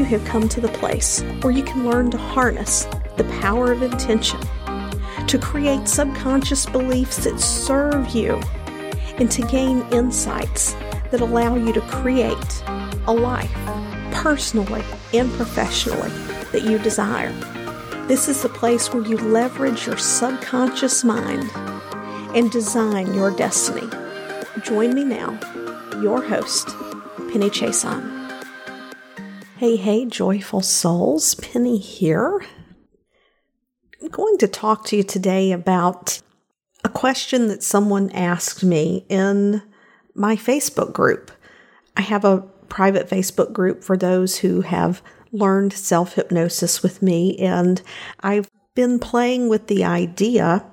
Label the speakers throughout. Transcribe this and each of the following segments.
Speaker 1: you have come to the place where you can learn to harness the power of intention, to create subconscious beliefs that serve you, and to gain insights that allow you to create a life, personally and professionally, that you desire. This is the place where you leverage your subconscious mind and design your destiny. Join me now, your host, Penny Chason. Hey, hey, joyful souls, Penny here. I'm going to talk to you today about a question that someone asked me in my Facebook group. I have a private Facebook group for those who have learned self hypnosis with me, and I've been playing with the idea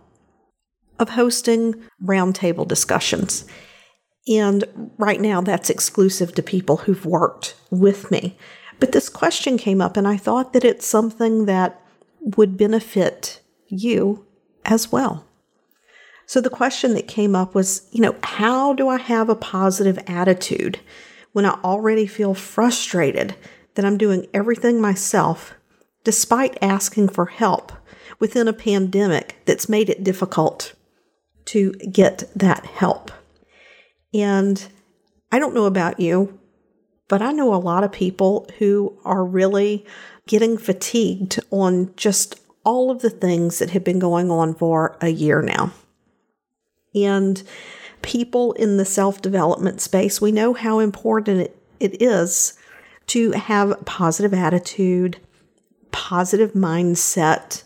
Speaker 1: of hosting roundtable discussions. And right now, that's exclusive to people who've worked with me. But this question came up, and I thought that it's something that would benefit you as well. So the question that came up was, you know, how do I have a positive attitude when I already feel frustrated that I'm doing everything myself despite asking for help within a pandemic that's made it difficult to get that help? And I don't know about you, but I know a lot of people who are really getting fatigued on just all of the things that have been going on for a year now. And people in the self development space, we know how important it, it is to have positive attitude, positive mindset.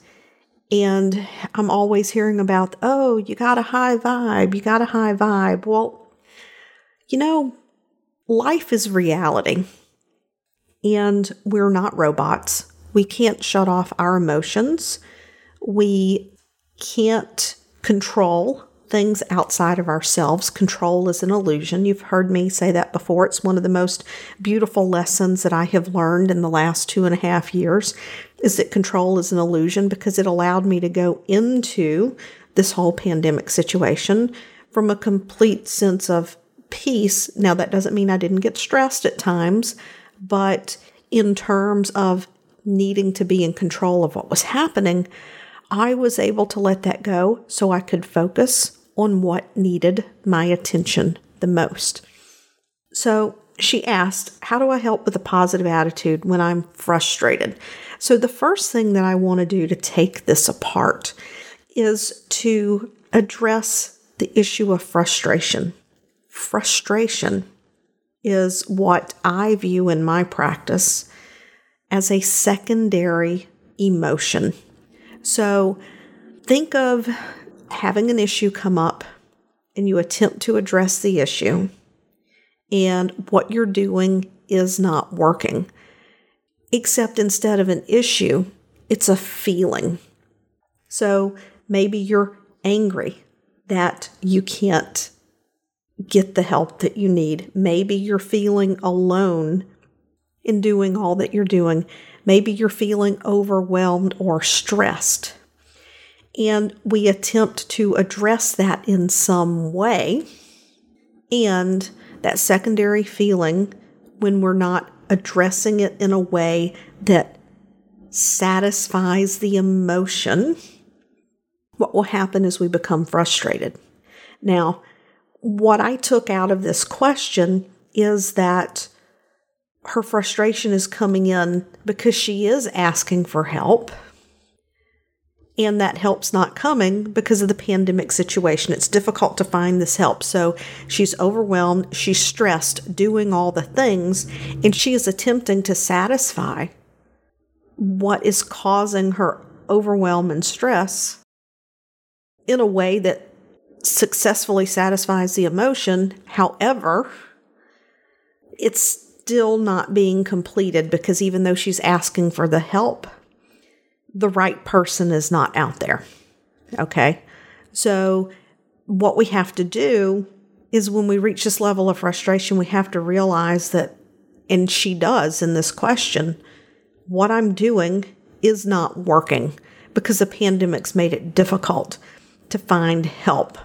Speaker 1: And I'm always hearing about, oh, you got a high vibe, you got a high vibe. Well, you know, life is reality. And we're not robots. We can't shut off our emotions. We can't control things outside of ourselves. Control is an illusion. You've heard me say that before. It's one of the most beautiful lessons that I have learned in the last two and a half years is that control is an illusion because it allowed me to go into this whole pandemic situation from a complete sense of peace. Now, that doesn't mean I didn't get stressed at times, but in terms of needing to be in control of what was happening, I was able to let that go so I could focus on what needed my attention the most. So she asked, How do I help with a positive attitude when I'm frustrated? So, the first thing that I want to do to take this apart is to address the issue of frustration. Frustration is what I view in my practice as a secondary emotion. So, think of having an issue come up and you attempt to address the issue, and what you're doing is not working. Except instead of an issue, it's a feeling. So maybe you're angry that you can't get the help that you need. Maybe you're feeling alone in doing all that you're doing. Maybe you're feeling overwhelmed or stressed and we attempt to address that in some way. And that secondary feeling, when we're not addressing it in a way that satisfies the emotion, what will happen is we become frustrated. Now, what I took out of this question is that her frustration is coming in because she is asking for help and that help's not coming because of the pandemic situation. It's difficult to find this help. So she's overwhelmed, she's stressed, doing all the things, and she is attempting to satisfy what is causing her overwhelm and stress in a way that successfully satisfies the emotion. However, it's still not being completed because even though she's asking for the help, the right person is not out there. Okay. So, what we have to do is when we reach this level of frustration, we have to realize that, and she does in this question, what I'm doing is not working because the pandemic's made it difficult to find help.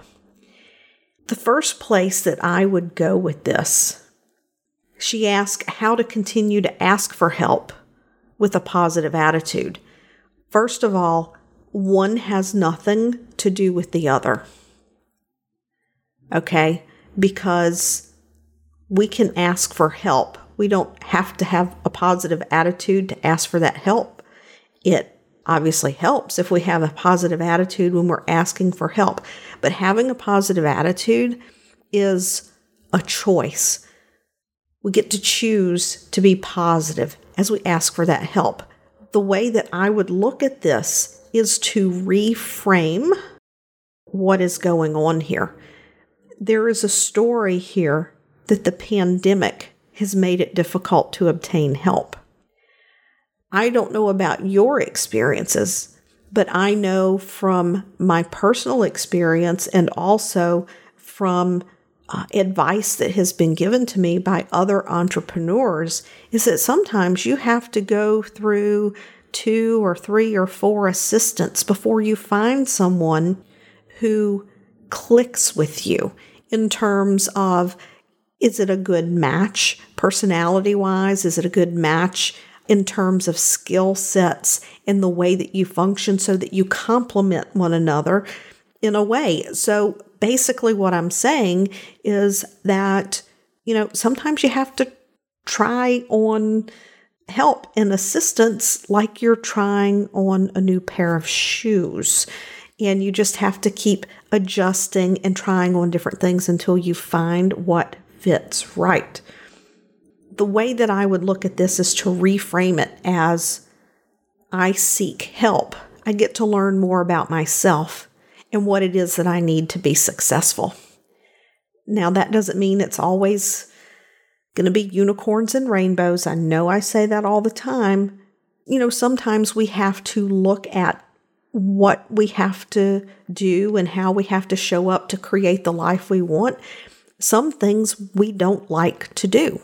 Speaker 1: The first place that I would go with this, she asked how to continue to ask for help with a positive attitude. First of all, one has nothing to do with the other. Okay? Because we can ask for help. We don't have to have a positive attitude to ask for that help. It obviously helps if we have a positive attitude when we're asking for help. But having a positive attitude is a choice. We get to choose to be positive as we ask for that help. The way that I would look at this is to reframe what is going on here. There is a story here that the pandemic has made it difficult to obtain help. I don't know about your experiences, but I know from my personal experience and also from uh, advice that has been given to me by other entrepreneurs is that sometimes you have to go through two or three or four assistants before you find someone who clicks with you in terms of is it a good match personality wise? Is it a good match in terms of skill sets and the way that you function so that you complement one another in a way? So basically, what I'm saying is that, you know, sometimes you have to try on help and assistance like you're trying on a new pair of shoes. And you just have to keep adjusting and trying on different things until you find what fits right. The way that I would look at this is to reframe it as I seek help. I get to learn more about myself and what it is that I need to be successful. Now, that doesn't mean it's always going to be unicorns and rainbows. I know I say that all the time. You know, sometimes we have to look at what we have to do and how we have to show up to create the life we want. Some things we don't like to do.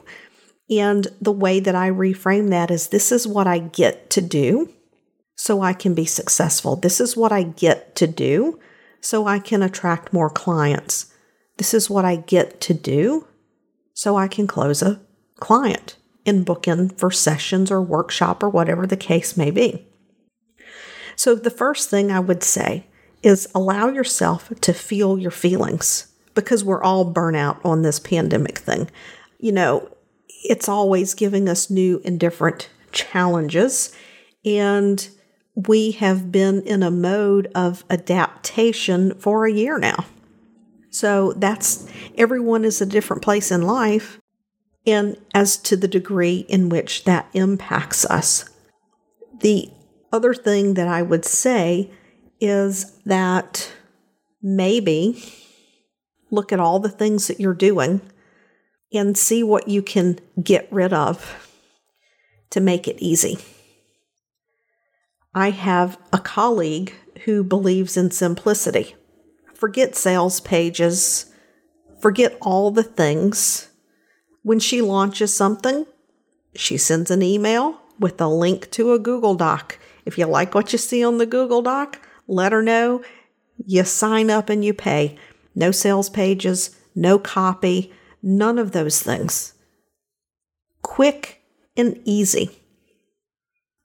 Speaker 1: And the way that I reframe that is this is what I get to do so I can be successful. This is what I get to do so I can attract more clients. This is what I get to do so I can close a client and book in for sessions or workshop or whatever the case may be. So, the first thing I would say is allow yourself to feel your feelings because we're all burnout on this pandemic thing. You know, it's always giving us new and different challenges. And we have been in a mode of adaptation for a year now. So that's everyone is a different place in life, and as to the degree in which that impacts us. The other thing that I would say is that maybe look at all the things that you're doing and see what you can get rid of to make it easy. I have a colleague who believes in simplicity. Forget sales pages, forget all the things. When she launches something, she sends an email with a link to a Google Doc. If you like what you see on the Google Doc, let her know. You sign up and you pay. No sales pages, no copy, none of those things. Quick and easy.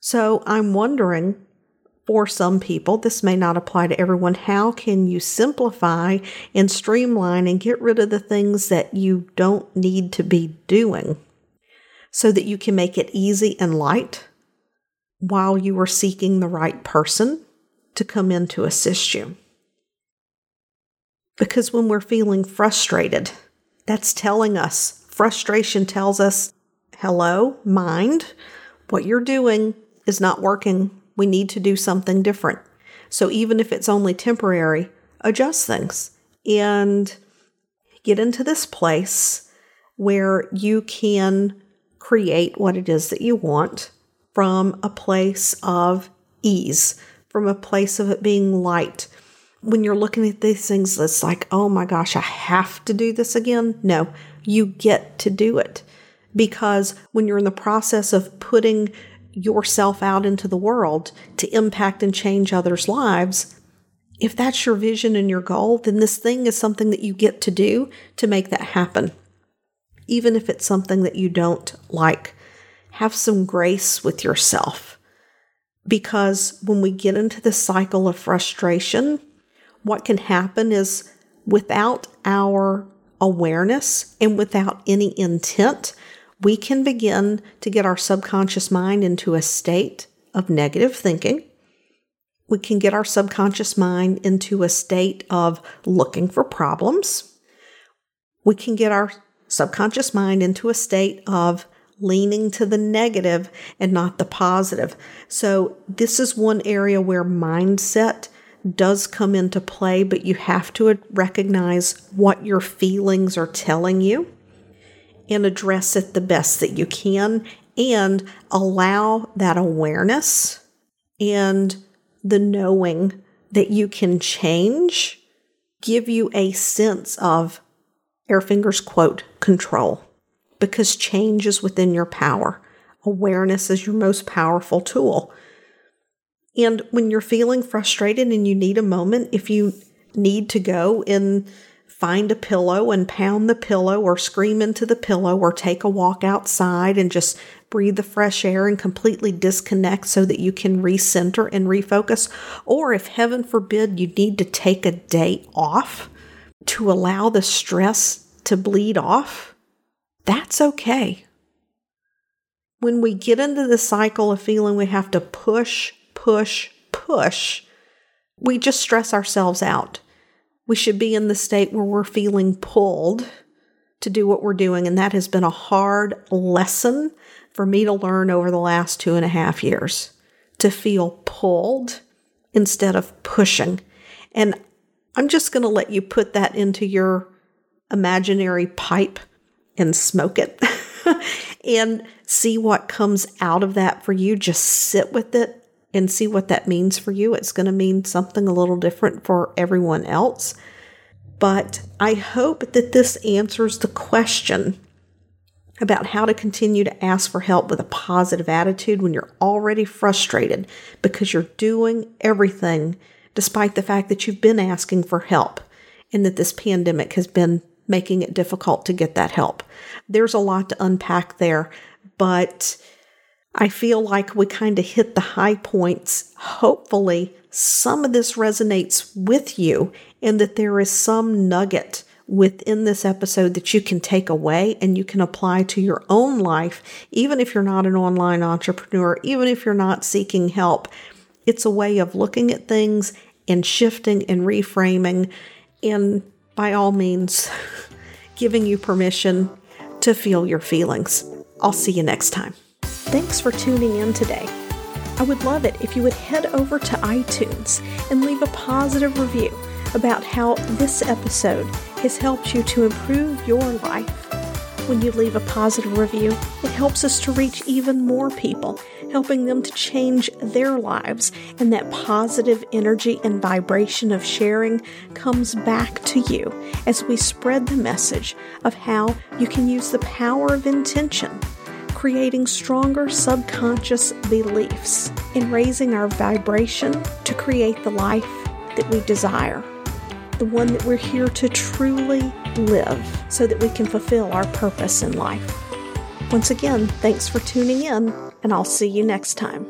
Speaker 1: So I'm wondering for some people, this may not apply to everyone. How can you simplify and streamline and get rid of the things that you don't need to be doing so that you can make it easy and light while you are seeking the right person to come in to assist you? Because when we're feeling frustrated, that's telling us, frustration tells us, hello, mind, what you're doing is not working. We need to do something different. So even if it's only temporary, adjust things and get into this place where you can create what it is that you want from a place of ease, from a place of it being light. When you're looking at these things, it's like, oh my gosh, I have to do this again. No, you get to do it. Because when you're in the process of putting yourself out into the world to impact and change others' lives, if that's your vision and your goal, then this thing is something that you get to do to make that happen, even if it's something that you don't like have some grace with yourself. Because when we get into the cycle of frustration, what can happen is without our awareness and without any intent, we can begin to get our subconscious mind into a state of negative thinking. We can get our subconscious mind into a state of looking for problems. We can get our subconscious mind into a state of leaning to the negative and not the positive. So, this is one area where mindset does come into play, but you have to recognize what your feelings are telling you and address it the best that you can and allow that awareness and the knowing that you can change give you a sense of Airfinger's quote control because change is within your power. Awareness is your most powerful tool. And when you're feeling frustrated and you need a moment, if you need to go and find a pillow and pound the pillow or scream into the pillow or take a walk outside and just breathe the fresh air and completely disconnect so that you can recenter and refocus. Or if heaven forbid you need to take a day off to allow the stress to bleed off, that's okay. When we get into the cycle of feeling we have to push, push, push, we just stress ourselves out. We should be in the state where we're feeling pulled to do what we're doing. And that has been a hard lesson for me to learn over the last two and a half years to feel pulled instead of pushing. And I'm just going to let you put that into your imaginary pipe and smoke it and see what comes out of that for you. Just sit with it and see what that means for you. It's going to mean something a little different for everyone else. But I hope that this answers the question about how to continue to ask for help with a positive attitude when you're already frustrated because you're doing everything despite the fact that you've been asking for help and that this pandemic has been making it difficult to get that help. There's a lot to unpack there, but I feel like we kind of hit the high points. Hopefully, some of this resonates with you and that there is some nugget within this episode that you can take away and you can apply to your own life, even if you're not an online entrepreneur, even if you're not seeking help. It's a way of looking at things and shifting and reframing, and by all means, giving you permission to feel your feelings. I'll see you next time. Thanks for tuning in today. I would love it if you would head over to iTunes and leave a positive review about how this episode has helped you to improve your life. When you leave a positive review, it helps us to reach even more people, helping them to change their lives. And that positive energy and vibration of sharing comes back to you as we spread the message of how you can use the power of intention creating stronger subconscious beliefs and raising our vibration to create the life that we desire the one that we're here to truly live so that we can fulfill our purpose in life. Once again, thanks for tuning in, and I'll see you next time.